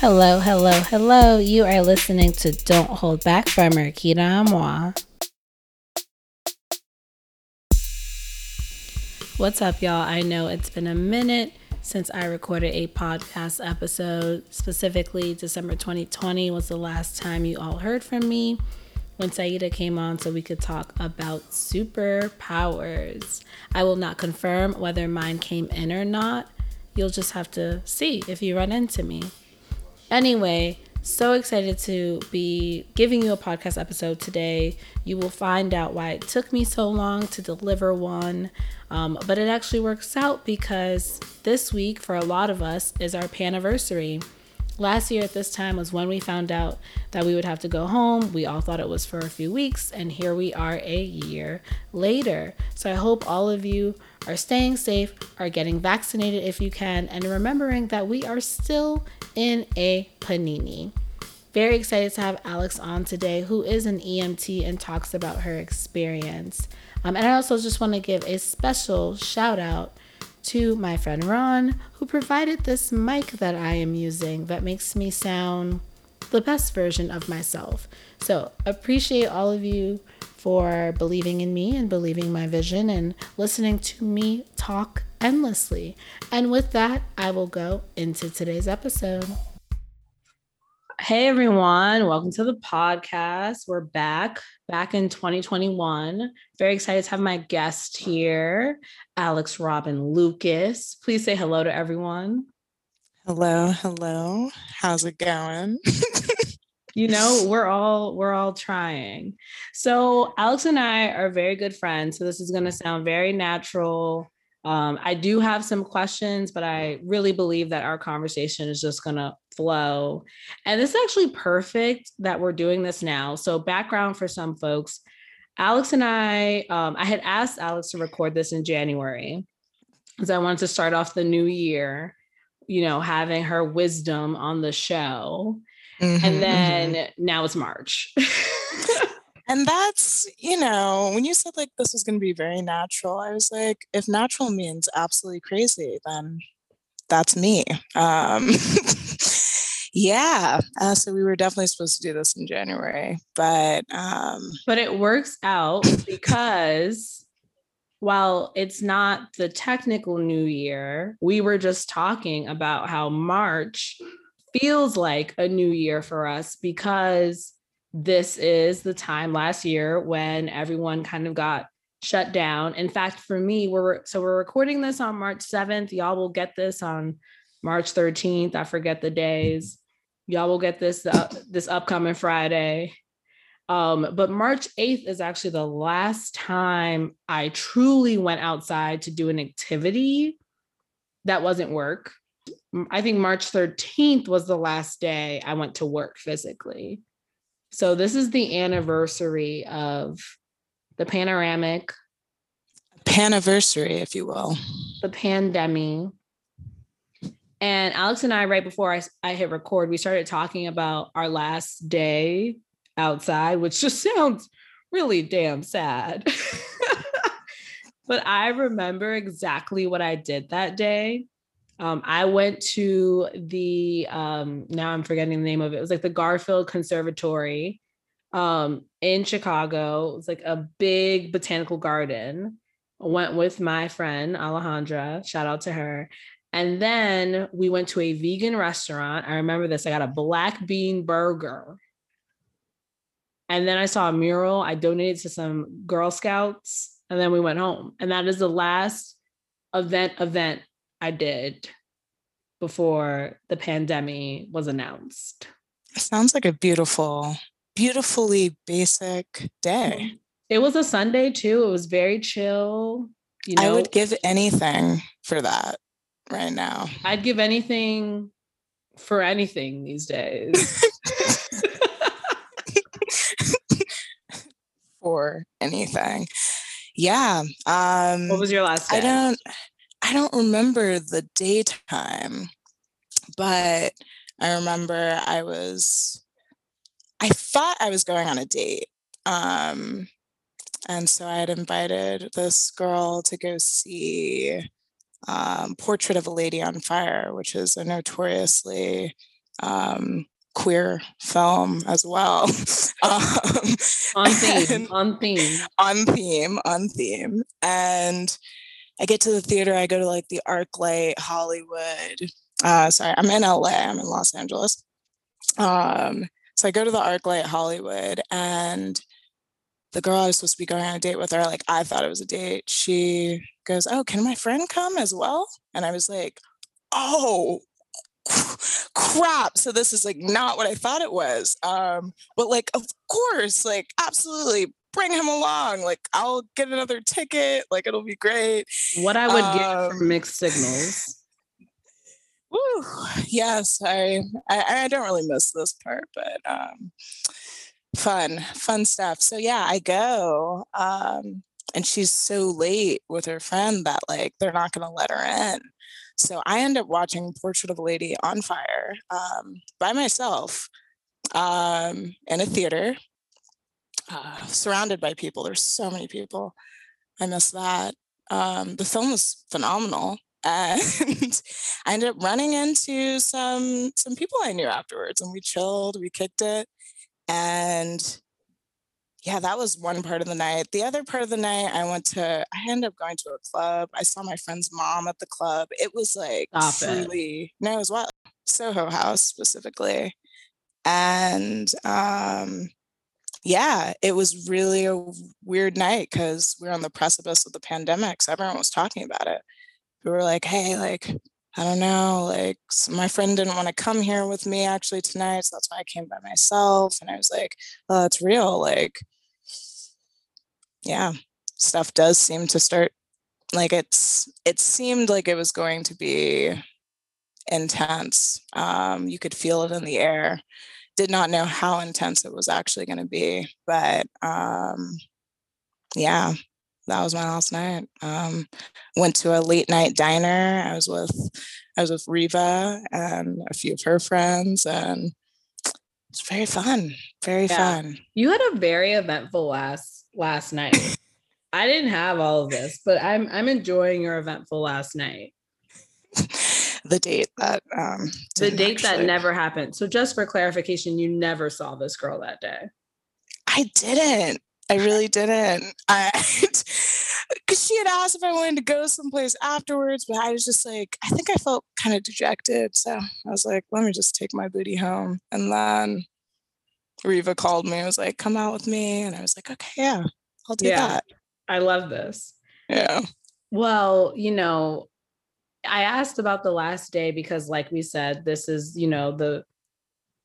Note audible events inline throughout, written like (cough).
Hello, hello, hello. You are listening to Don't Hold Back by Marquita Amoir. What's up, y'all? I know it's been a minute since I recorded a podcast episode. Specifically, December 2020 was the last time you all heard from me when Saida came on so we could talk about superpowers. I will not confirm whether mine came in or not. You'll just have to see if you run into me. Anyway, so excited to be giving you a podcast episode today. You will find out why it took me so long to deliver one. Um, but it actually works out because this week, for a lot of us, is our anniversary. Last year at this time was when we found out that we would have to go home. We all thought it was for a few weeks, and here we are a year later. So I hope all of you are staying safe, are getting vaccinated if you can, and remembering that we are still in a panini. Very excited to have Alixx on today, who is an EMT and talks about her experience. Um, and I also just want to give a special shout out to my friend Ron, who provided this mic that I am using that makes me sound the best version of myself. So, appreciate all of you for believing in me and believing my vision and listening to me talk endlessly. And with that, I will go into today's episode. Hey everyone, welcome to the podcast. We're back, back in 2021. Very excited to have my guest here, Alixx Robin Lucas. Please say hello to everyone. Hello, hello. How's it going? (laughs) you know, we're all we're all trying. So, Alixx and I are very good friends, so this is going to sound very natural um, I do have some questions, but I really believe that our conversation is just going to flow. And this is actually perfect that we're doing this now. So, background for some folks Alixx and I, um, I had asked Alixx to record this in January because I wanted to start off the new year, you know, having her wisdom on the show. Mm-hmm, and then mm-hmm. now it's March. (laughs) And that's, you know, when you said like this was going to be very natural, I was like, if natural means absolutely crazy, then that's me. Um, (laughs) yeah. Uh, so we were definitely supposed to do this in January, but. Um, but it works out (coughs) because while it's not the technical new year, we were just talking about how March feels like a new year for us because this is the time last year when everyone kind of got shut down. In fact, for me, we're so we're recording this on March 7th. Y'all will get this on March 13th. I forget the days. Y'all will get this uh, this upcoming Friday. Um, but March 8th is actually the last time I truly went outside to do an activity that wasn't work. I think March 13th was the last day I went to work physically. So this is the anniversary of the panoramic panniversary, if you will. The pandemic. And Alixx and I, right before I, I hit record, we started talking about our last day outside, which just (laughs) sounds really damn sad. (laughs) but I remember exactly what I did that day. Um, I went to the um, now I'm forgetting the name of it. It was like the Garfield Conservatory um, in Chicago. It was like a big botanical garden. Went with my friend Alejandra. Shout out to her. And then we went to a vegan restaurant. I remember this. I got a black bean burger. And then I saw a mural. I donated to some Girl Scouts. And then we went home. And that is the last event event I did before the pandemic was announced. It sounds like a beautiful, beautifully basic day. It was a Sunday too. It was very chill. You know, I would give anything for that right now. I'd give anything for anything these days. (laughs) for anything. Yeah. Um what was your last day? I don't I don't remember the daytime, but I remember I was, I thought I was going on a date. Um, and so I had invited this girl to go see um, Portrait of a Lady on Fire, which is a notoriously um, queer film as well. (laughs) um, on theme, on theme, on theme, on theme. And I get to the theater, I go to like the ArcLight Hollywood. Uh, sorry, I'm in LA, I'm in Los Angeles. Um, so I go to the ArcLight Hollywood and the girl I was supposed to be going on a date with her, like I thought it was a date. She goes, Oh, can my friend come as well? And I was like, Oh, crap. So this is like not what I thought it was. Um, but like, of course, like absolutely bring him along. Like I'll get another ticket. Like it'll be great. What I would um, get for mixed signals. Woo, yes, I, I I don't really miss this part, but um fun, fun stuff. So yeah, I go. Um and she's so late with her friend that like they're not gonna let her in. So I end up watching Portrait of a Lady on Fire um, by myself um, in a theater, uh, surrounded by people. There's so many people. I miss that. Um, the film was phenomenal, and (laughs) I ended up running into some some people I knew afterwards, and we chilled, we kicked it, and yeah, that was one part of the night. The other part of the night, I went to, I ended up going to a club. I saw my friend's mom at the club. It was like Stop truly, it. no, it was what? Soho House specifically. And um, yeah, it was really a weird night because we are on the precipice of the pandemic. So everyone was talking about it. We were like, hey, like, I don't know, like my friend didn't want to come here with me actually tonight. So that's why I came by myself. And I was like, oh, it's real. Like, yeah, stuff does seem to start like it's it seemed like it was going to be intense. Um, you could feel it in the air. Did not know how intense it was actually going to be, but um, yeah, that was my last night. Um, went to a late night diner. I was with I was with Riva and a few of her friends, and it's very fun. Very yeah. fun. You had a very eventful last last night. (laughs) I didn't have all of this, but I'm I'm enjoying your eventful last night. the date that um the date actually... that never happened. So just for clarification, you never saw this girl that day. I didn't. I really didn't. I (laughs) because she had asked if I wanted to go someplace afterwards, but I was just like, I think I felt kind of dejected. So I was like, let me just take my booty home. And then Riva called me and was like, come out with me. And I was like, okay, yeah, I'll do yeah, that. I love this. Yeah. Well, you know, I asked about the last day because, like we said, this is, you know, the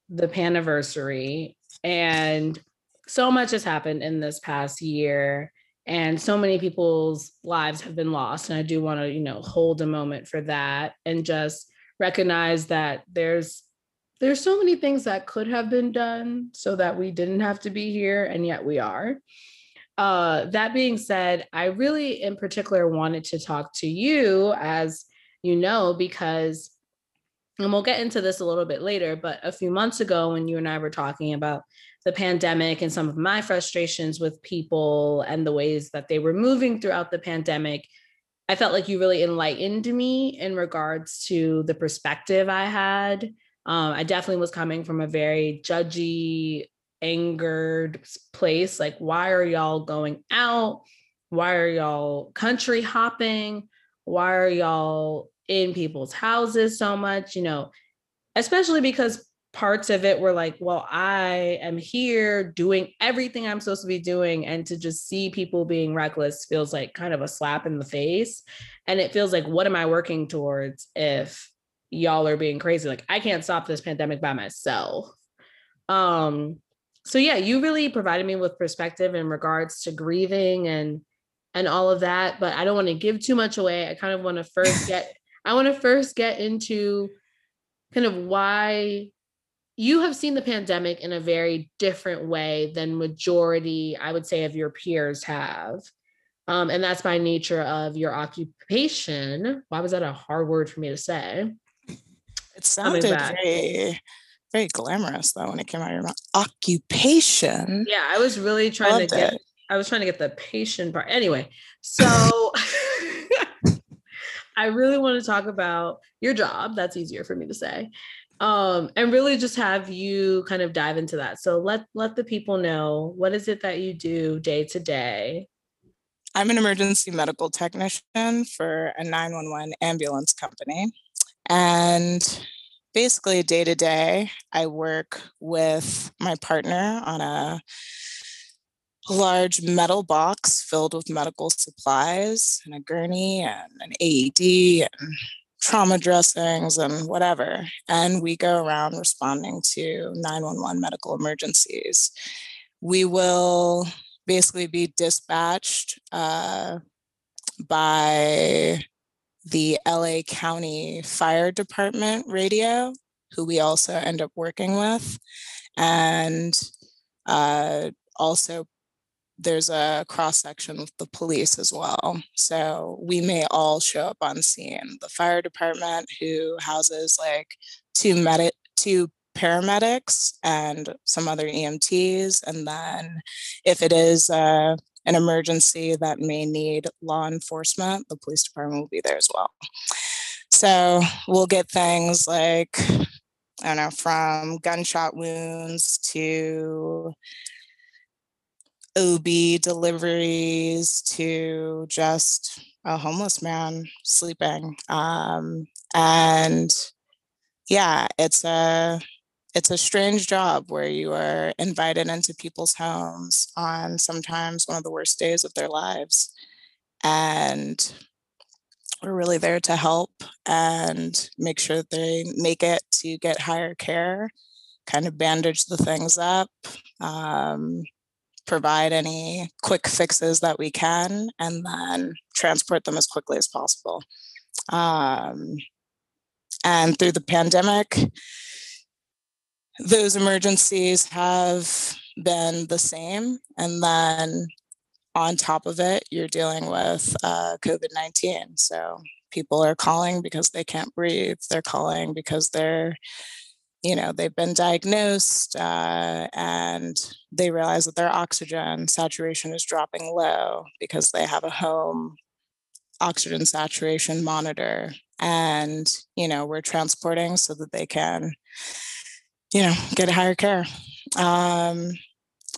the anniversary and so much has happened in this past year and so many people's lives have been lost and i do want to you know hold a moment for that and just recognize that there's there's so many things that could have been done so that we didn't have to be here and yet we are. Uh, that being said i really in particular wanted to talk to you as you know because and we'll get into this a little bit later but a few months ago when you and i were talking about the pandemic and some of my frustrations with people and the ways that they were moving throughout the pandemic, I felt like you really enlightened me in regards to the perspective I had. Um, I definitely was coming from a very judgy, angered place. Like, why are y'all going out? Why are y'all country hopping? Why are y'all in people's houses so much? You know, especially because parts of it were like, well, I am here doing everything I'm supposed to be doing. And to just see people being reckless feels like kind of a slap in the face. And it feels like, what am I working towards if y'all are being crazy? Like, I can't stop this pandemic by myself. Um, so yeah, you really provided me with perspective in regards to grieving and and all of that, but I don't want to give too much away. I kind of want to first (laughs) get I want to first get into kind of why you have seen the pandemic in a very different way than majority i would say of your peers have. Um, and that's by nature of your occupation. Why was that a hard word for me to say? It sounded very very glamorous though when it came out of your mouth. Occupation? Yeah i was really trying Loved to get it. i was trying to get the patient part. Anyway so (laughs) I really want to talk about your job. That's easier for me to say um and really just have you kind of dive into that. So let let the people know what is it that you do day to day? I'm an emergency medical technician for a 911 ambulance company. And basically day to day i work with my partner on a large metal box filled with medical supplies and a gurney and an aed and trauma dressings and whatever. And we go around responding to 911 medical emergencies. We will basically be dispatched uh, by the LA County Fire Department radio, who we also end up working with, and uh, also there's a cross section with the police as well. So we may all show up on scene. The fire department, who houses like two medic, two paramedics and some other EMTs, and then if it is uh, an emergency that may need law enforcement, the police department will be there as well. So we'll get things like I don't know, from gunshot wounds to OB deliveries to just a homeless man sleeping. Um, and yeah, it's a it's a strange job where you are invited into people's homes on sometimes one of the worst days of their lives. And we're really there to help and make sure they make it to get higher care, kind of bandage the things up, um, provide any quick fixes that we can, and then transport them as quickly as possible. Um, and through the pandemic, those emergencies have been the same. And then on top of it, you're dealing with uh, COVID 19. So people are calling because they can't breathe, they're calling because they're you know they've been diagnosed uh, and they realize that their oxygen saturation is dropping low because they have a home oxygen saturation monitor. And you know we're transporting so that they can you know get higher care. Um,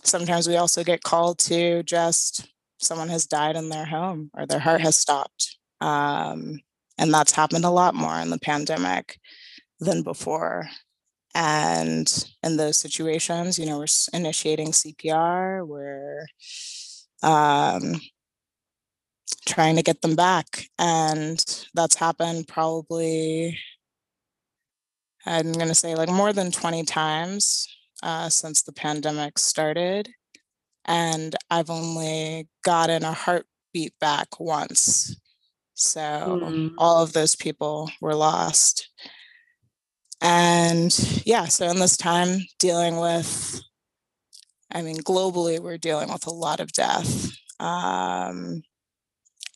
sometimes we also get called to just someone has died in their home or their heart has stopped. Um, and that's happened a lot more in the pandemic than before and in those situations, you know, we're initiating CPR, we're um, trying to get them back. And that's happened probably, I'm going to say like more than 20 times uh, since the pandemic started. And I've only gotten a heartbeat back once. So mm. all of those people were lost. And yeah, so in this time dealing with, I mean, globally, we're dealing with a lot of death. Um,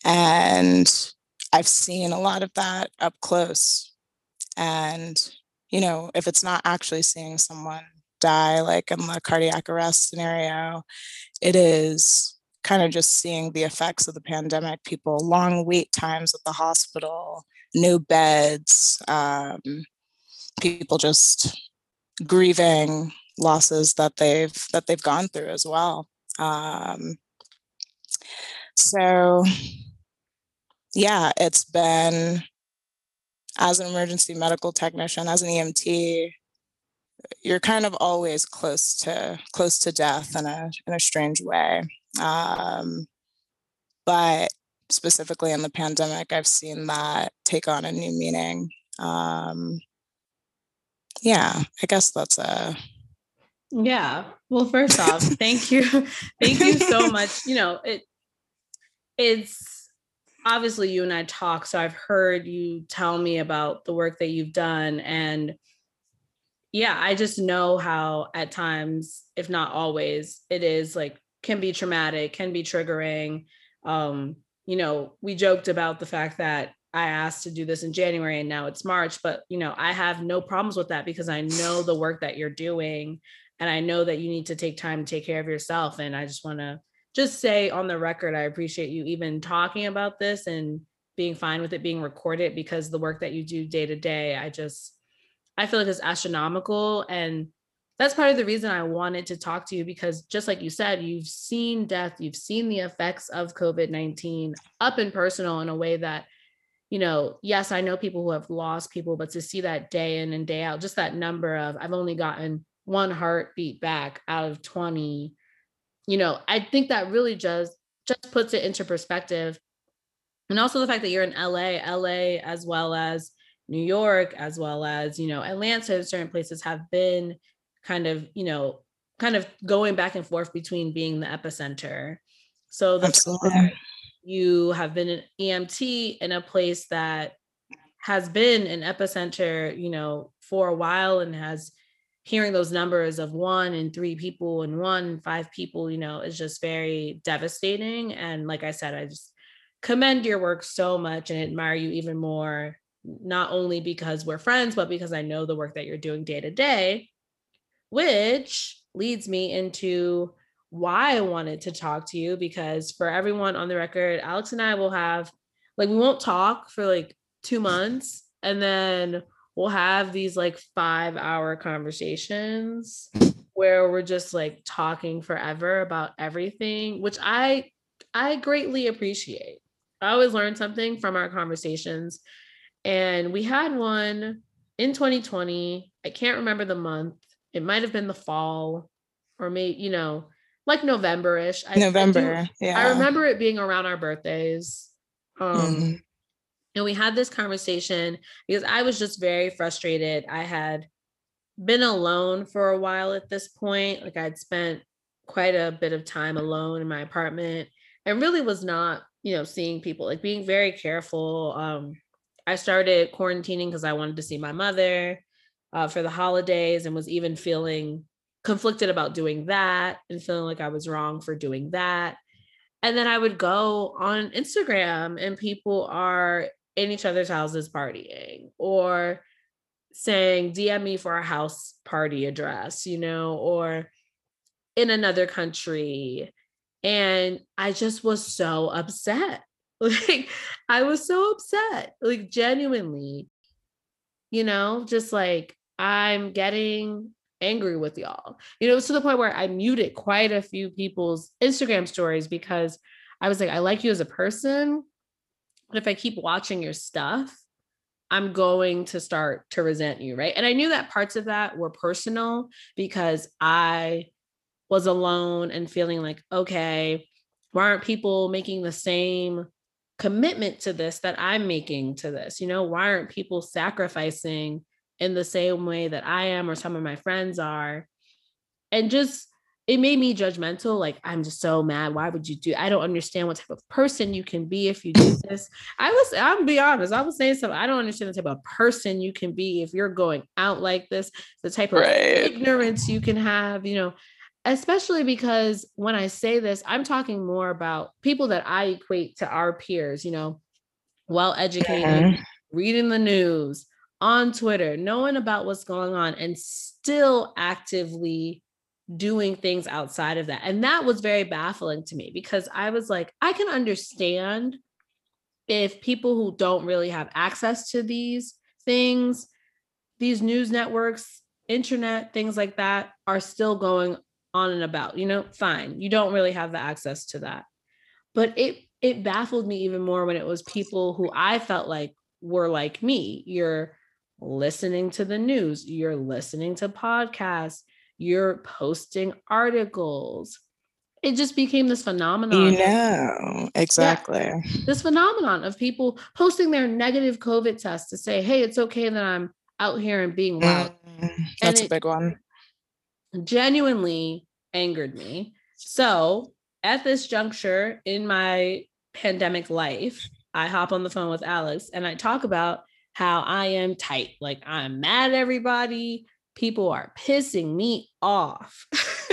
and I've seen a lot of that up close. And, you know, if it's not actually seeing someone die, like in the cardiac arrest scenario, it is kind of just seeing the effects of the pandemic people, long wait times at the hospital, no beds, um, people just grieving losses that they've that they've gone through as well. Um, so yeah it's been as an emergency medical technician as an emt you're kind of always close to close to death in a in a strange way. Um, but specifically in the pandemic i've seen that take on a new meaning. Um, yeah, I guess that's a yeah. Well, first off, (laughs) thank you. thank you so much. You know, it it's obviously you and I talk, so I've heard you tell me about the work that you've done and yeah, I just know how at times, if not always, it is like can be traumatic, can be triggering. Um, you know, we joked about the fact that I asked to do this in January and now it's March, but you know, I have no problems with that because I know the work that you're doing and I know that you need to take time to take care of yourself and I just want to just say on the record I appreciate you even talking about this and being fine with it being recorded because the work that you do day to day I just I feel like it's astronomical. And that's part of the reason I wanted to talk to you because just like you said, you've seen death, you've seen the effects of COVID 19 up and personal in a way that, you know, yes, I know people who have lost people, but to see that day in and day out, just that number of I've only gotten one heartbeat back out of 20, you know, I think that really just just puts it into perspective. And also the fact that you're in LA, LA as well as New York, as well as, you know, Atlanta, certain places have been kind of, you know, kind of going back and forth between being the epicenter. So the you have been an EMT in a place that has been an epicenter, you know, for a while and has hearing those numbers of one and three people and one and five people, you know, is just very devastating. And like I said, I just commend your work so much and admire you even more, not only because we're friends, but because I know the work that you're doing day to day which leads me into why I wanted to talk to you because for everyone on the record, Alixx and I will have like we won't talk for like 2 months and then we'll have these like 5 hour conversations where we're just like talking forever about everything, which I I greatly appreciate. I always learn something from our conversations and we had one in 2020. I can't remember the month it might have been the fall or maybe, you know, like November-ish. I, November. I do, yeah. I remember it being around our birthdays. Um mm-hmm. and we had this conversation because I was just very frustrated. I had been alone for a while at this point. Like I'd spent quite a bit of time alone in my apartment and really was not, you know, seeing people, like being very careful. Um, I started quarantining because I wanted to see my mother uh, for the holidays and was even feeling conflicted about doing that and feeling like I was wrong for doing that. And then I would go on Instagram and people are in each other's houses partying or saying, DM me for a house party address, you know, or in another country. And I just was so upset. (laughs) Like, I was so upset, like, genuinely, you know, just like I'm getting angry with y'all. You know, it was to the point where I muted quite a few people's Instagram stories because I was like, I like you as a person. But if I keep watching your stuff, I'm going to start to resent you. Right. And I knew that parts of that were personal because I was alone and feeling like, okay, why aren't people making the same commitment to this that I'm making to this? You know, why aren't people sacrificing in the same way that I am or some of my friends are. And just it made me judgmental. Like, I'm just so mad. Why would you do? I don't understand what type of person you can be if you do (laughs) this. I was, I'm be honest, I was saying something. I don't understand the type of person you can be if you're going out like this, the type of right. ignorance you can have, you know, especially because when I say this, I'm talking more about people that I equate to our peers, you know, well educated, mm-hmm. reading the news, on Twitter, knowing about what's going on and still actively doing things outside of that. And that was very baffling to me because I was like, I can understand if people who don't really have access to these things, these news networks, internet, things like that are still going on and about. You know, fine. You don't really have the access to that. But it it baffled me even more when it was people who I felt like were like me. You're listening to the news, you're listening to podcasts, you're posting articles. It just became this phenomenon. You know, exactly. Yeah, this phenomenon of people posting their negative COVID test to say, hey, it's okay that I'm out here and being loud. Mm, that's a big one. Genuinely angered me. So at this juncture in my pandemic life, I hop on the phone with Alixx and I talk about how I am tight. Like I'm mad at everybody. People are pissing me off. (laughs)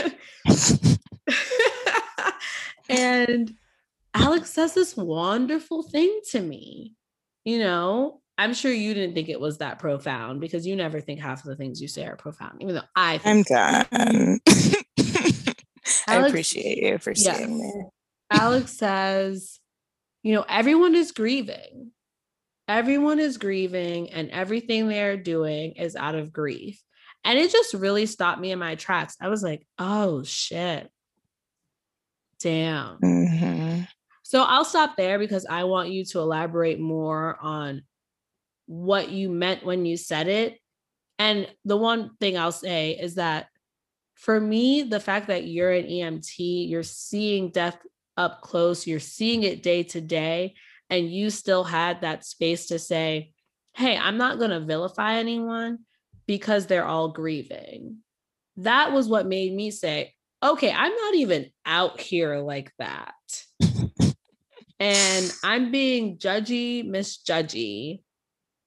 and Alixx says this wonderful thing to me. You know, I'm sure you didn't think it was that profound because you never think half of the things you say are profound, even though I I'm done. (laughs) I appreciate you for saying that. Alixx says, you know, everyone is grieving everyone is grieving and everything they're doing is out of grief. And it just really stopped me in my tracks. I was like, oh shit. Damn. Mm-hmm. So I'll stop there because I want you to elaborate more on what you meant when you said it. And the one thing I'll say is that for me, the fact that you're an EMT, you're seeing death up close, you're seeing it day to day, and you still had that space to say, hey, I'm not going to vilify anyone because they're all grieving. That was what made me say, okay, I'm not even out here like that. and I'm being judgy, misjudgy.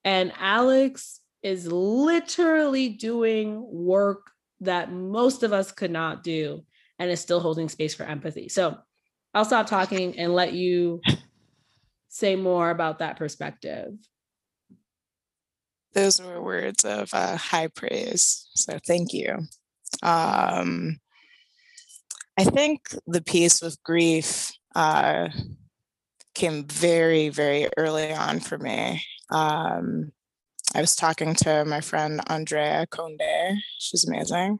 And Alixx is literally doing work that most of us could not do and is still holding space for empathy. So I'll stop talking and let you say more about that perspective. Those were words of uh, high praise. So thank you. Um, I think the piece with grief uh, came very, very early on for me. Um, I was talking to my friend Andrea Conde. She's amazing.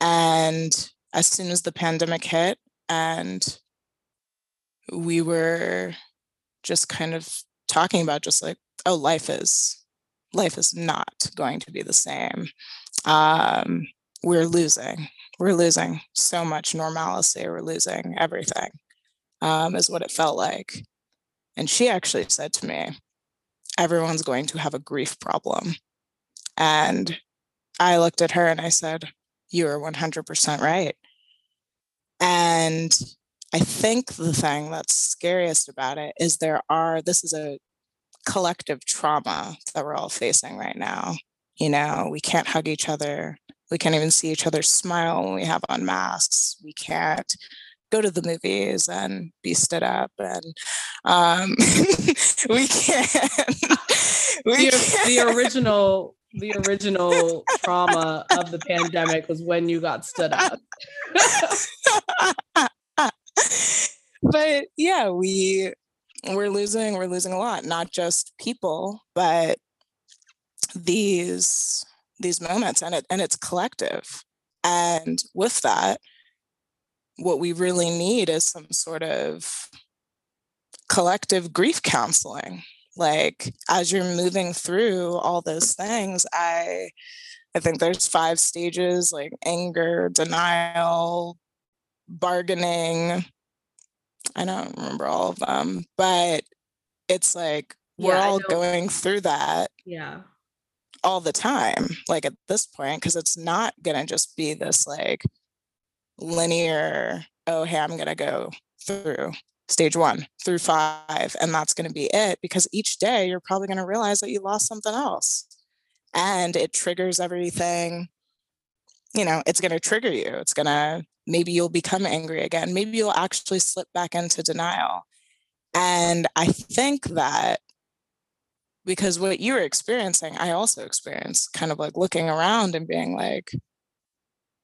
And as soon as the pandemic hit and we were just kind of talking about just like, oh, life is life is not going to be the same. Um, we're losing. We're losing so much normalcy. We're losing everything, um, is what it felt like. And she actually said to me, everyone's going to have a grief problem. And I looked at her and I said, You are 100% right. And I think the thing that's scariest about it is there are, this is a collective trauma that we're all facing right now. You know, we can't hug each other. We can't even see each other smile when we have on masks. We can't go to the movies and be stood up and um, (laughs) we can't (laughs) we the, the original the (laughs) original trauma of the pandemic was when you got stood up but yeah we we're losing we're losing a lot not just people but these these moments and it and it's collective. And with that what we really need is some sort of collective grief counseling. Like as you're moving through all those things i i think there's five stages like anger denial bargaining i don't remember all of them but it's like we're yeah, all going through that yeah all the time like at this point because it's not going to just be this like linear, oh, hey, I'm going to go through stage one through five, and that's going to be it. Because each day you're probably going to realize that you lost something else. And it triggers everything. You know, it's going to trigger you. It's going to, maybe you'll become angry again. Maybe you'll actually slip back into denial. And I think that because what you were experiencing, I also experienced kind of like looking around and being like,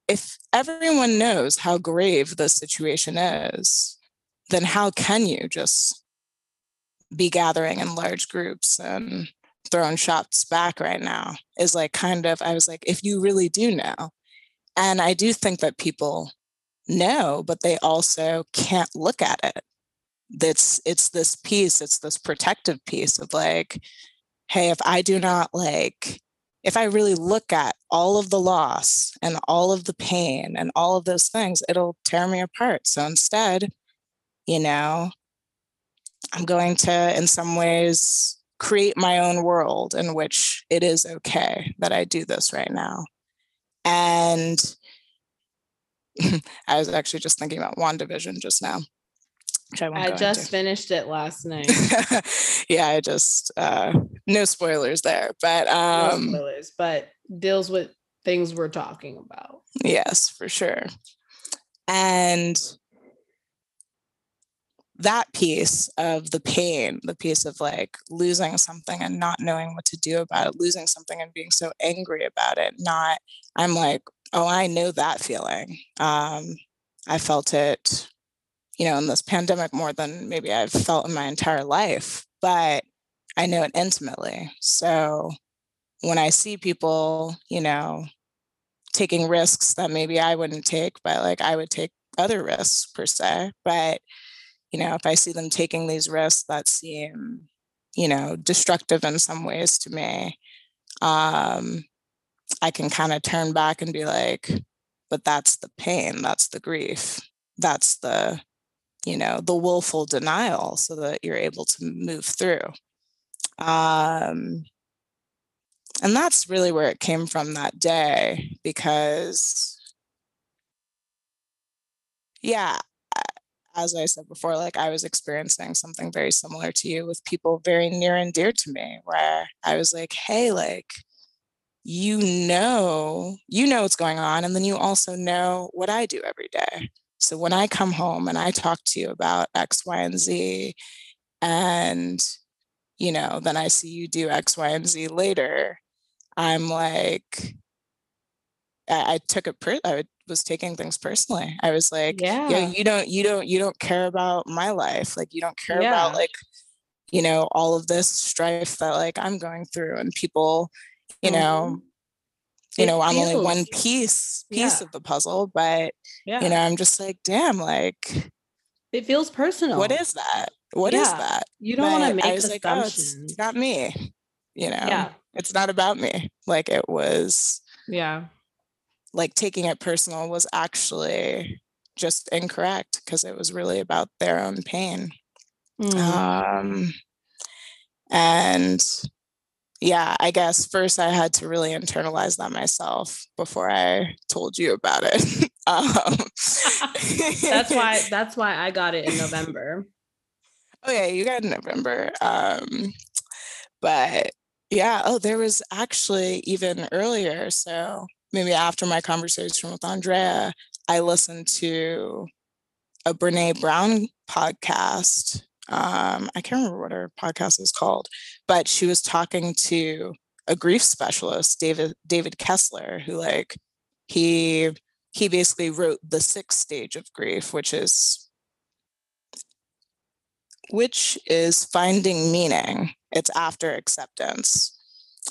if everyone knows how grave the situation is, then how can you just be gathering in large groups and throwing shots back right now? Is like kind of, I was like, if you really do know. And I do think that people know, but they also can't look at it. That's it's this piece, it's this protective piece of like, hey, if I do not like if I really look at all of the loss and all of the pain and all of those things, it'll tear me apart. So instead, you know, I'm going to, in some ways, create my own world in which it is okay that I do this right now. And (laughs) I was actually just thinking about WandaVision just now. I, I just into. finished it last (laughs) night. yeah, I just uh no spoilers there, but um no spoilers, but deals with things we're talking about. Yes, for sure. And that piece of the pain, the piece of like losing something and not knowing what to do about it, losing something and being so angry about it, not, I'm like, oh, I know that feeling. Um, I felt it you know, in this pandemic more than maybe I've felt in my entire life. But I know it intimately. So when I see people, you know, taking risks that maybe I wouldn't take, but like I would take other risks per se. But, you know, if I see them taking these risks that seem, you know, destructive in some ways to me, um, I can kind of turn back and be like, but that's the pain, that's the grief, that's the, you know, the willful denial so that you're able to move through. Um, and that's really where it came from that day because yeah as i said before like i was experiencing something very similar to you with people very near and dear to me where i was like hey like you know you know what's going on and then you also know what i do every day. So when i come home and i talk to you about x y and z and you know then i see you do x y and z later I'm like, I, I took it. Per- I was taking things personally. I was like, yeah. yeah, you don't, you don't, you don't care about my life. Like you don't care yeah. about like, you know, all of this strife that like I'm going through, and people, you mm-hmm. know, you know, I'm only one piece piece yeah. of the puzzle, but yeah. you know, I'm just like, damn, like it feels personal. What is that? What yeah. is that? You don't want to make assumptions. Like, oh, it's, it's not me. You know. Yeah it's not about me. Like it was yeah. Like taking it personal was actually just incorrect because it was really about their own pain. Mm. Um and yeah, I guess first I had to really internalize that myself before I told you about it. um, (laughs) that's why (laughs) that's why I got it in November. Oh yeah, you got it in November. Um, but yeah. Oh, there was actually even earlier. So maybe after my conversation with Andrea, I listened to a Brene Brown podcast. Um, I can't remember what her podcast is called, but she was talking to a grief specialist, David David Kessler, who like he he basically wrote the sixth stage of grief, which is which is finding meaning it's after acceptance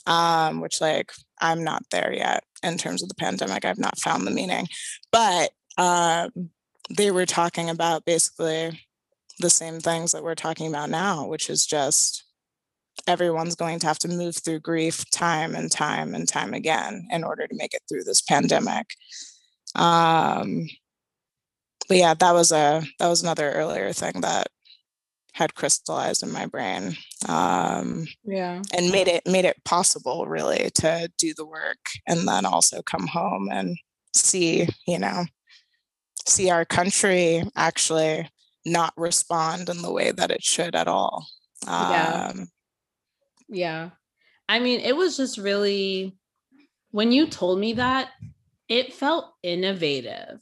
um, which like i'm not there yet in terms of the pandemic i've not found the meaning but um, they were talking about basically the same things that we're talking about now which is just everyone's going to have to move through grief time and time and time again in order to make it through this pandemic. Um, but yeah that was a that was another earlier thing that had crystallized in my brain um, yeah. and made it made it possible really to do the work and then also come home and see you know see our country actually not respond in the way that it should at all. Um, yeah yeah. I mean it was just really when you told me that it felt innovative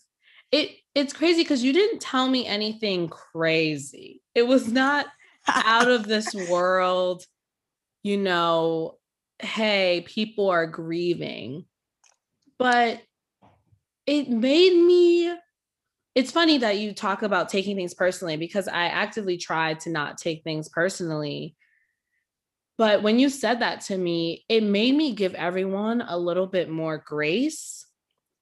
it it's crazy because you didn't tell me anything crazy. It was not out of this (laughs) world, you know, hey, people are grieving. But it made me it's funny that you talk about taking things personally because I actively tried to not take things personally. But when you said that to me, it made me give everyone a little bit more grace.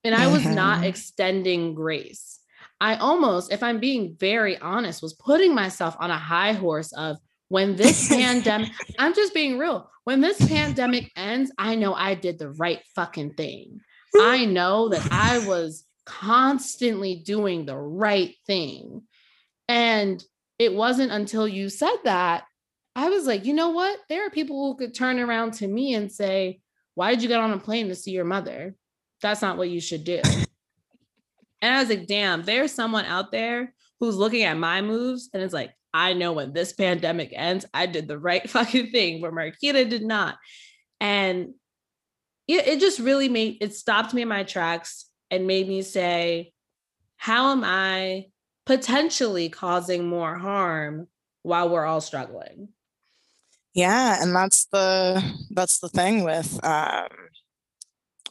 And I was not extending grace. I almost, if I'm being very honest, was putting myself on a high horse of when this (laughs) pandemic, I'm just being real. When this pandemic ends, I know I did the right fucking thing. I know that I was constantly doing the right thing. And it wasn't until you said that I was like, you know what? There are people who could turn around to me and say, Why did you get on a plane to see your mother? That's not what you should do. And I was like, damn, there's someone out there who's looking at my moves and it's like, I know when this pandemic ends, I did the right (laughs) fucking thing, but Marquita did not. And it, it just really made it stopped me in my tracks and made me say, how am I potentially causing more harm while we're all struggling? Yeah, and that's the that's the thing with um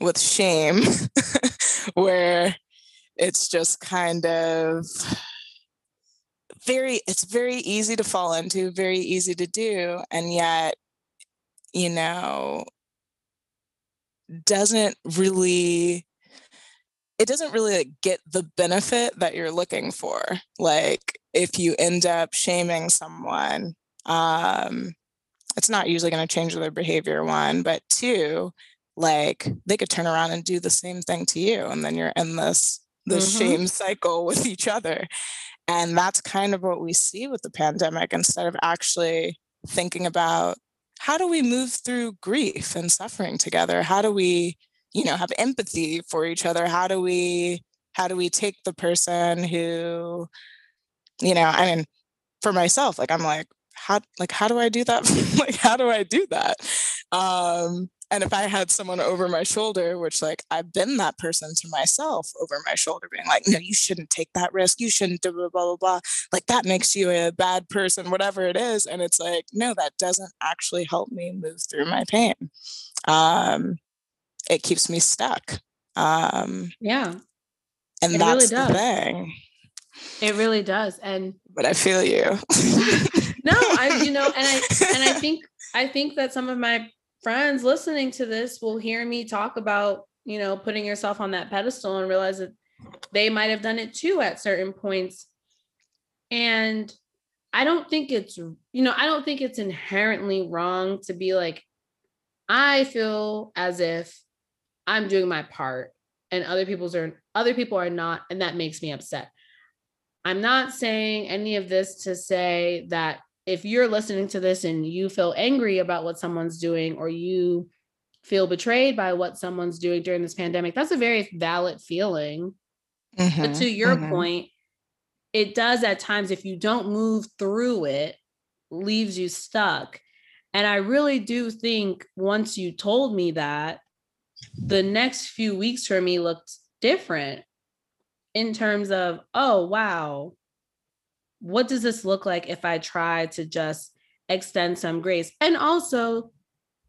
with shame (laughs) where it's just kind of very it's very easy to fall into very easy to do and yet you know, doesn't really it doesn't really like, get the benefit that you're looking for. Like if you end up shaming someone, um, it's not usually going to change their behavior one, but two, like they could turn around and do the same thing to you and then you're in this this mm-hmm. shame cycle with each other. And that's kind of what we see with the pandemic instead of actually thinking about how do we move through grief and suffering together? How do we, you know, have empathy for each other? How do we how do we take the person who, you know, I mean, for myself, like I'm like, how like how do I do that? (laughs) like how do I do that? Um, and if I had someone over my shoulder, which like I've been that person to myself over my shoulder, being like, no, you shouldn't take that risk. You shouldn't do blah, blah, blah, blah. Like that makes you a bad person, whatever it is. And it's like, no, that doesn't actually help me move through my pain. Um, it keeps me stuck. Um, yeah. And it that's really the thing. It really does. And but I feel you. (laughs) no, I you know, and I and I (laughs) think I think that some of my friends listening to this will hear me talk about, you know, putting yourself on that pedestal and realize that they might have done it too at certain points. And I don't think it's, you know, I don't think it's inherently wrong to be like, I feel as if I'm doing my part and other people's are other people are not, and that makes me upset. I'm not saying any of this to say that if you're listening to this and you feel angry about what someone's doing or you feel betrayed by what someone's doing during this pandemic, that's a very valid feeling. Mm-hmm, but to your mm-hmm. point, it does at times, if you don't move through it, leaves you stuck. And I really do think once you told me that, the next few weeks for me looked different in terms of, oh, wow, what does this look like if I try to just extend some grace? And also,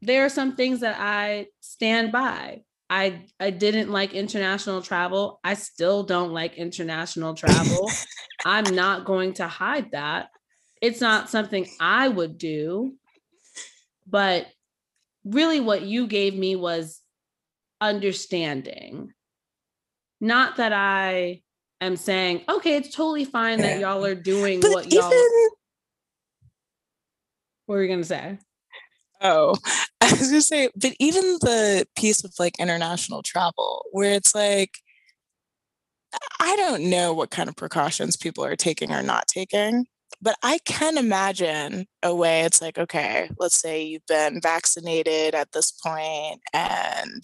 there are some things that I stand by. I I didn't like international travel. I still don't like international travel. (laughs) I'm not going to hide that. It's not something I would do. But really what you gave me was understanding. Not that I am saying, okay, it's totally fine that y'all are doing but what y'all. Even... What were you gonna say? Oh, (laughs) I was gonna say, but even the piece of like international travel, where it's like, I don't know what kind of precautions people are taking or not taking, but I can imagine a way it's like, okay, let's say you've been vaccinated at this point and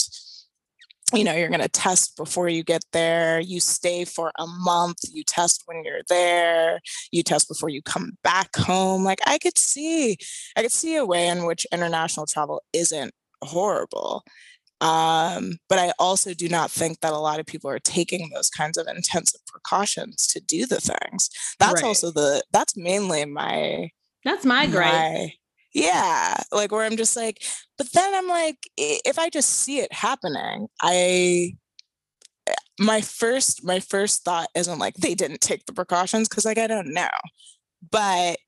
you know, you're going to test before you get there. You stay for a month. You test when you're there. You test before you come back home. Like I could see, I could see a way in which international travel isn't horrible. Um, but I also do not think that a lot of people are taking those kinds of intensive precautions to do the things. That's right. also the, that's mainly my, that's my gripe. Yeah like where i'm just like but then i'm like if i just see it happening i eh, my first my first thought isn't like they didn't take the precautions because like i don't know but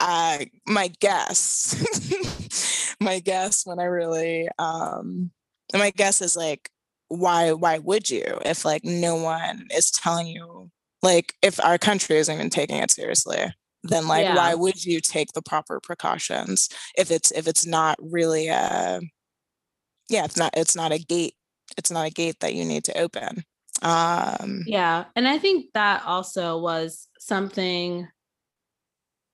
uh my guess (laughs) my guess when i really um my guess is like why why would you if like no one is telling you like if our country isn't even taking it seriously then like yeah. why would you take the proper precautions if it's if it's not really a yeah it's not it's not a gate it's not a gate that you need to open um yeah and i think that also was something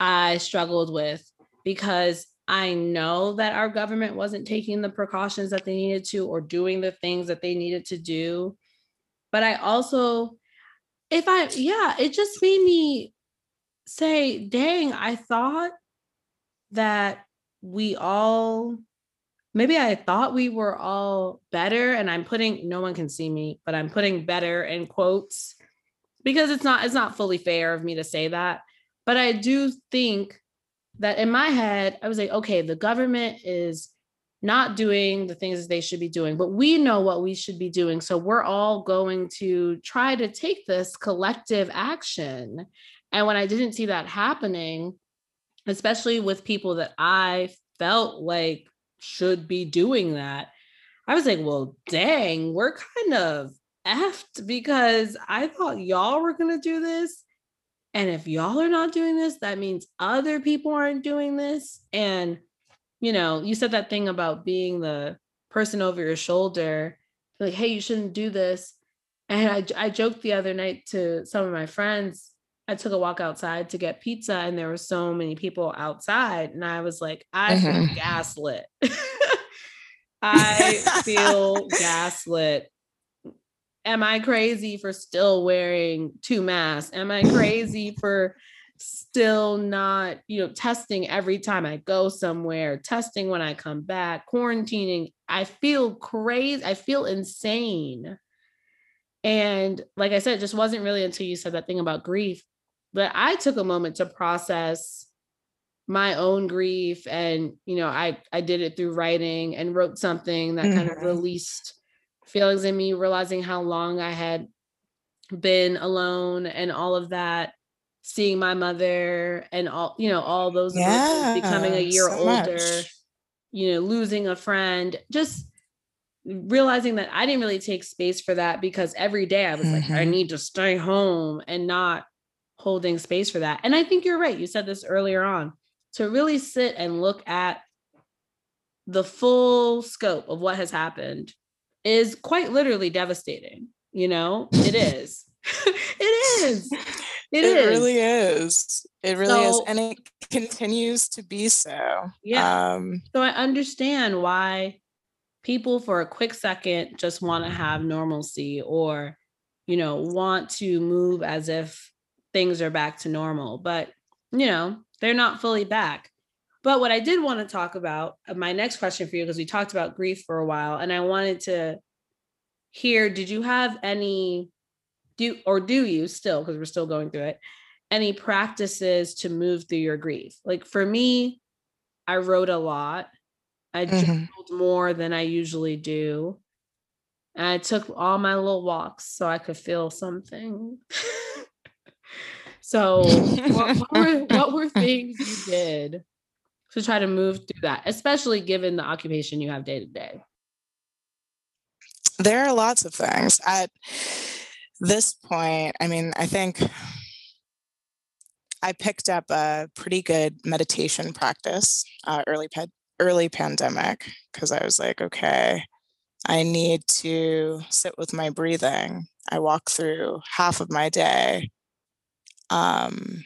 i struggled with because i know that our government wasn't taking the precautions that they needed to or doing the things that they needed to do but i also if i yeah it just made me say, dang, I thought that we all maybe I thought we were all better and I'm putting no one can see me, but I'm putting better in quotes because it's not it's not fully fair of me to say that. But I do think that in my head I was like, okay, the government is not doing the things they should be doing, but we know what we should be doing. So we're all going to try to take this collective action. And when I didn't see that happening, especially with people that I felt like should be doing that. I was like, well, dang, we're kind of effed because I thought y'all were going to do this. And if y'all are not doing this, that means other people aren't doing this. And, you know, you said that thing about being the person over your shoulder, like, hey, you shouldn't do this. And I, I joked the other night to some of my friends. I took a walk outside to get pizza, and there were so many people outside. And I was like, I mm-hmm. feel gaslit. (laughs) I feel (laughs) gaslit am I crazy for still wearing two masks? Am I crazy for still not, you know, testing every time I go somewhere, testing when I come back, quarantining? I feel crazy. I feel insane. And like I said, it just wasn't really until you said that thing about grief that I took a moment to process my own grief and you know i i did it through writing and wrote something that mm-hmm. kind of mm-hmm. released feelings in me, realizing how long I had been alone and all of that, seeing my mother and all, you know, all those yeah, becoming a year so older, much. you know, losing a friend, just realizing that I didn't really take space for that because every day I was mm-hmm. like, I mm-hmm. need to stay home and not holding space for that. And I think you're right. You said this earlier on to really sit and look at the full scope of what has happened is quite literally devastating. You know, it (laughs) is. (laughs) it is. It, it is. really is. It really so, is. And it continues to be so. Yeah. Um, so I understand why people for a quick second just want to have normalcy or, you know, want to move as if things are back to normal. But, you know, they're not fully back. But what I did want to talk about, uh, my next question for you, because we talked about grief for a while, and I wanted to hear did you have any, do or do you still, because we're still going through it, any practices to move through your grief? Like for me, I wrote a lot. I mm-hmm. journaled more than I usually do. And I took all my little walks so I could feel something. (laughs) so, what, what, (laughs) were, what were things you did to try to move through that, especially given the occupation you have day to day? There are lots of things. At this point, I mean, I think I picked up a pretty good meditation practice uh, early pe- early pandemic because I was like, okay, I need to sit with my breathing. I walk through half of my day um,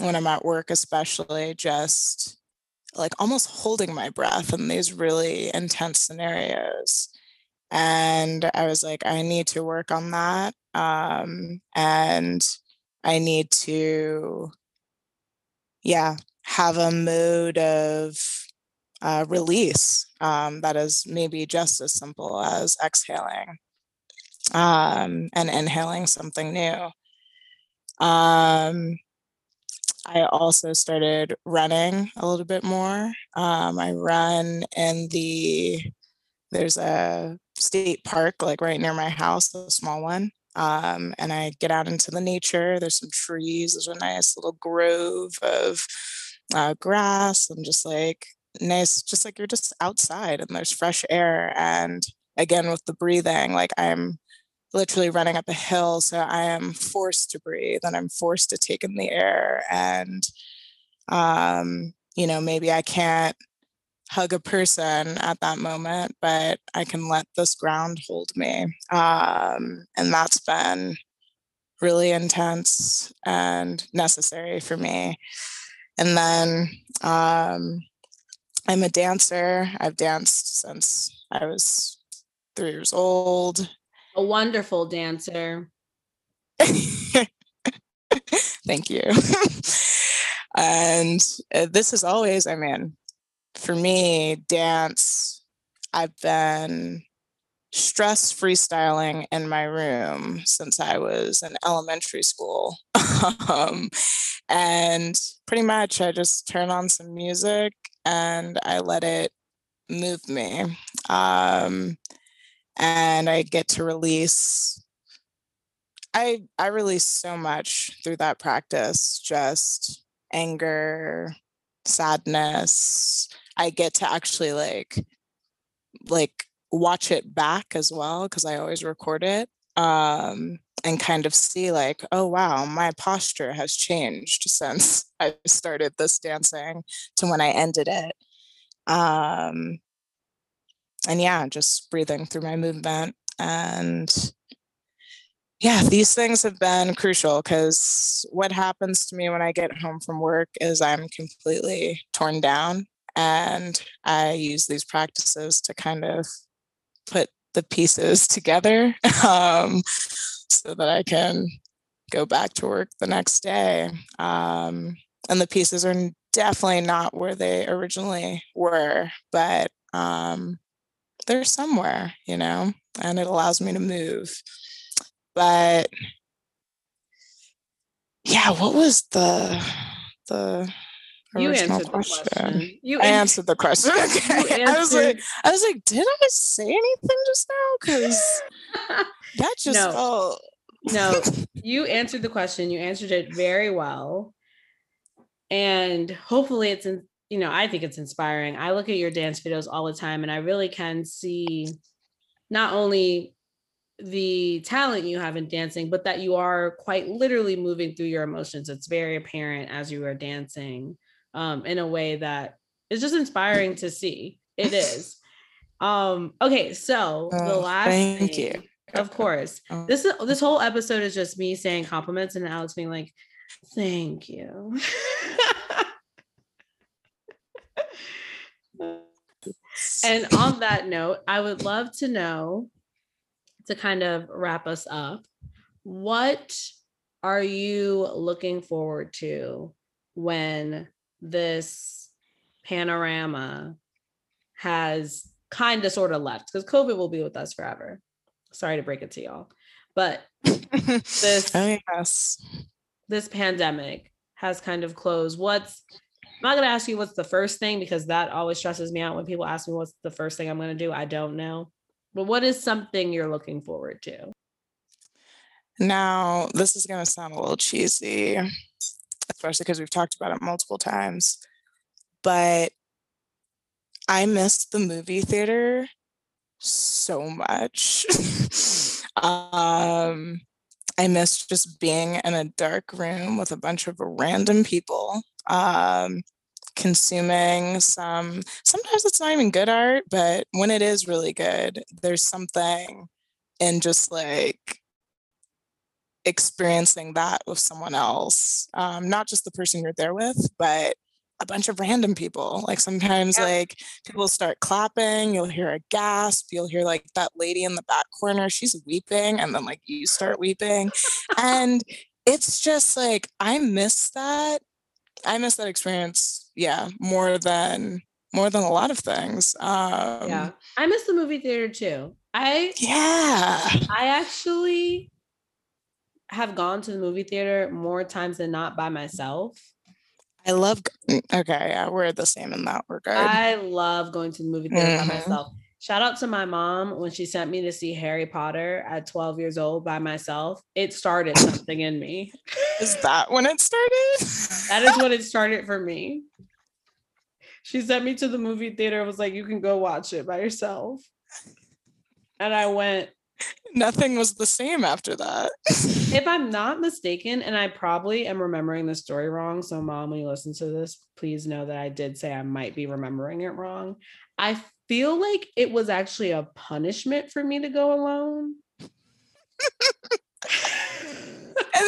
when I'm at work, especially just like almost holding my breath in these really intense scenarios. And I was like, I need to work on that. Um, and I need to, yeah, have a mode of uh, release um, that is maybe just as simple as exhaling um, and inhaling something new. Um, I also started running a little bit more. Um, I run in the, there's a state park like right near my house, a small one. Um, and I get out into the nature. There's some trees. There's a nice little grove of uh, grass and just like nice, just like you're just outside and there's fresh air. And again, with the breathing, like I'm literally running up a hill. So I am forced to breathe and I'm forced to take in the air. And, um, you know, maybe I can't hug a person at that moment, but I can let this ground hold me. Um, and that's been really intense and necessary for me. And then um, I'm a dancer. I've danced since I was three years old a wonderful dancer. (laughs) Thank you. (laughs) and uh, this is always, I mean, for me, dance, I've been stress freestyling in my room since I was in elementary school. (laughs) um, and pretty much I just turn on some music and I let it move me. Um, and I get to release I I release so much through that practice, just anger, sadness, I get to actually like like watch it back as well because I always record it um, and kind of see like, oh wow, my posture has changed (laughs) since I started this dancing to when I ended it. Um, and yeah, just breathing through my movement and yeah, these things have been crucial because what happens to me when I get home from work is I'm completely torn down. And I use these practices to kind of put the pieces (laughs) together um, so that I can go back to work the next day. Um, and the pieces are definitely not where they originally were, but um, they're somewhere, you know, and it allows me to move. But yeah, what was the the you original question? question. You I an- answered the question. (laughs) Okay. I was like, I was like, did I say anything just now? Because (laughs) that just No. felt no, (laughs) you answered the question. You answered it very well. And hopefully it's in, you know, I think it's inspiring. I look at your dance videos all the time and I really can see not only the talent you have in dancing, but that you are quite literally moving through your emotions. It's very apparent as you are dancing um, in a way that is just inspiring to see. It is. (laughs) Um, okay, so the Oh, last thank you. of course. Oh. This is this whole episode is just me saying compliments and Alixx being like, "Thank you." (laughs) and on that note, I would love to know to kind of wrap us up, what are you looking forward to when this panorama has kind of sort of left because COVID will be with us forever. Sorry to break it to y'all. But (laughs) this oh yes. this pandemic has kind of closed. What's I'm not gonna ask you what's the first thing because that always stresses me out when people ask me what's the first thing I'm gonna do. I don't know. But what is something you're looking forward to? Now, this is going to sound a little cheesy, especially because we've talked about it multiple times, but I miss the movie theater so much. (laughs) um, I miss just being in a dark room with a bunch of random people, um, consuming some, sometimes it's not even good art, but when it is really good, there's something in just like experiencing that with someone else um, not just the person you're there with but a bunch of random people like sometimes Yeah. like people start clapping you'll hear a gasp you'll hear like that lady in the back corner she's weeping and then like you start weeping and it's just like i miss that i miss that experience yeah more than more than a lot of things um yeah. I miss the movie theater too. I yeah I actually have gone to the movie theater more times than not by myself. i love mm, okay yeah we're the same in that regard I love going to the movie theater by Mhm. myself. Shout out to my mom when she sent me to see Harry Potter at 12 years old by myself. It started something in me. Is that when it started? That is what it (laughs) started for me. She sent me to the movie theater and was like, you can go watch it by yourself. And I went, Nothing was the same after that. (laughs) if I'm not mistaken, and I probably am remembering the story wrong. So, mom, when you listen to this, please know that I did say I might be remembering it wrong. I feel like it was actually a punishment for me to go alone. (laughs) and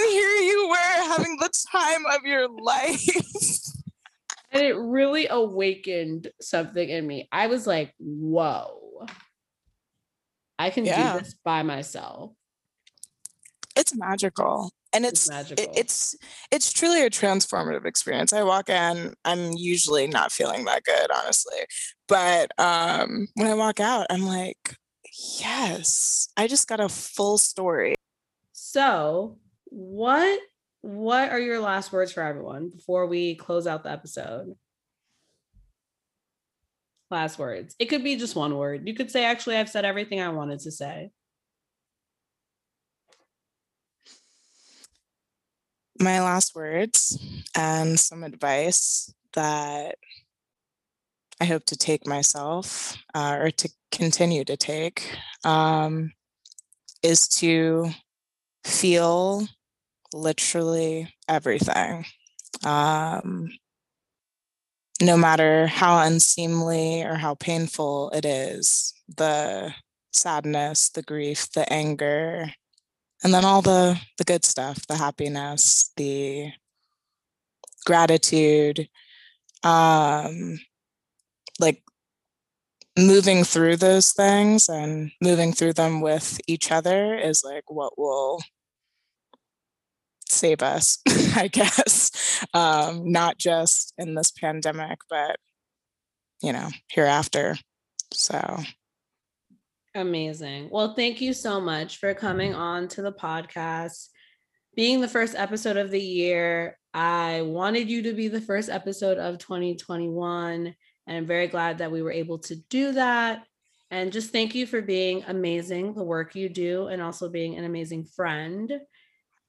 here you were having the time of your life. (laughs) and it really awakened something in me. I was like, whoa, I can Yeah. do this by myself. It's magical. And It's it's magical. it, it's it's truly a transformative experience. I walk in, I'm usually not feeling that good, honestly. But um when I walk out, I'm like, yes, I just got a full story. So, what what are your last words for everyone before we close out the episode? Last words. It could be just one word. You could say, actually, I've said everything I wanted to say. my last words and some advice that I hope to take myself uh, or to continue to take um, is to feel literally everything. Um, no matter how unseemly or how painful it is, the sadness, the grief, the anger, and then all the the good stuff, the happiness, the gratitude, um, like moving through those things and moving through them with each other is like what will save us, (laughs) I guess. Um, not just in this pandemic, but you know, hereafter. So amazing. Well, thank you so much for coming on to the podcast. Being the first episode of the year, I wanted you to be the first episode of 2021. And I'm very glad that we were able to do that. And just thank you for being amazing, the work you do, and also being an amazing friend.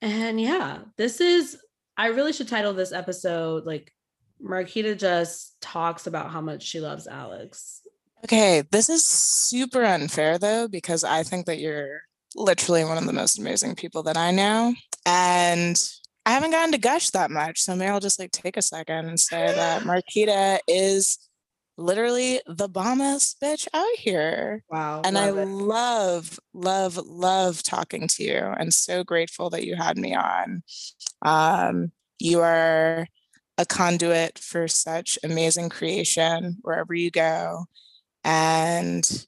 And yeah, this is, I really should title this episode like Marquita just talks about how much she loves Alixx. Okay, this is super unfair though, because I think that you're literally one of the most amazing people that I know. And I haven't gotten to gush that much. So maybe I'll just like take a second and say that (gasps) Marquita is literally the bombest bitch out here. Wow. And I it. love, love, love talking to you and so grateful that you had me on. Um, you are a conduit for such amazing creation wherever you go. And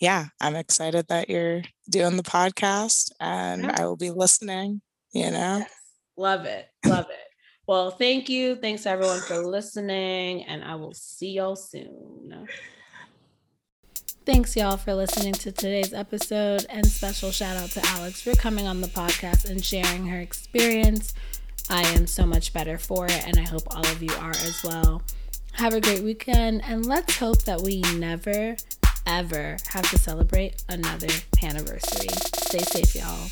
yeah, I'm excited that you're doing the podcast and I will be listening, you know? Love it. Love it. Well, thank you. Thanks everyone for listening, and I will see y'all soon. Thanks, y'all, for listening to today's episode. And special shout out to Alixx for coming on the podcast and sharing her experience. I am so much better for it, and I hope all of you are as well. Have a great weekend, and let's hope that we never, ever have to celebrate another panniversary. Stay safe, y'all.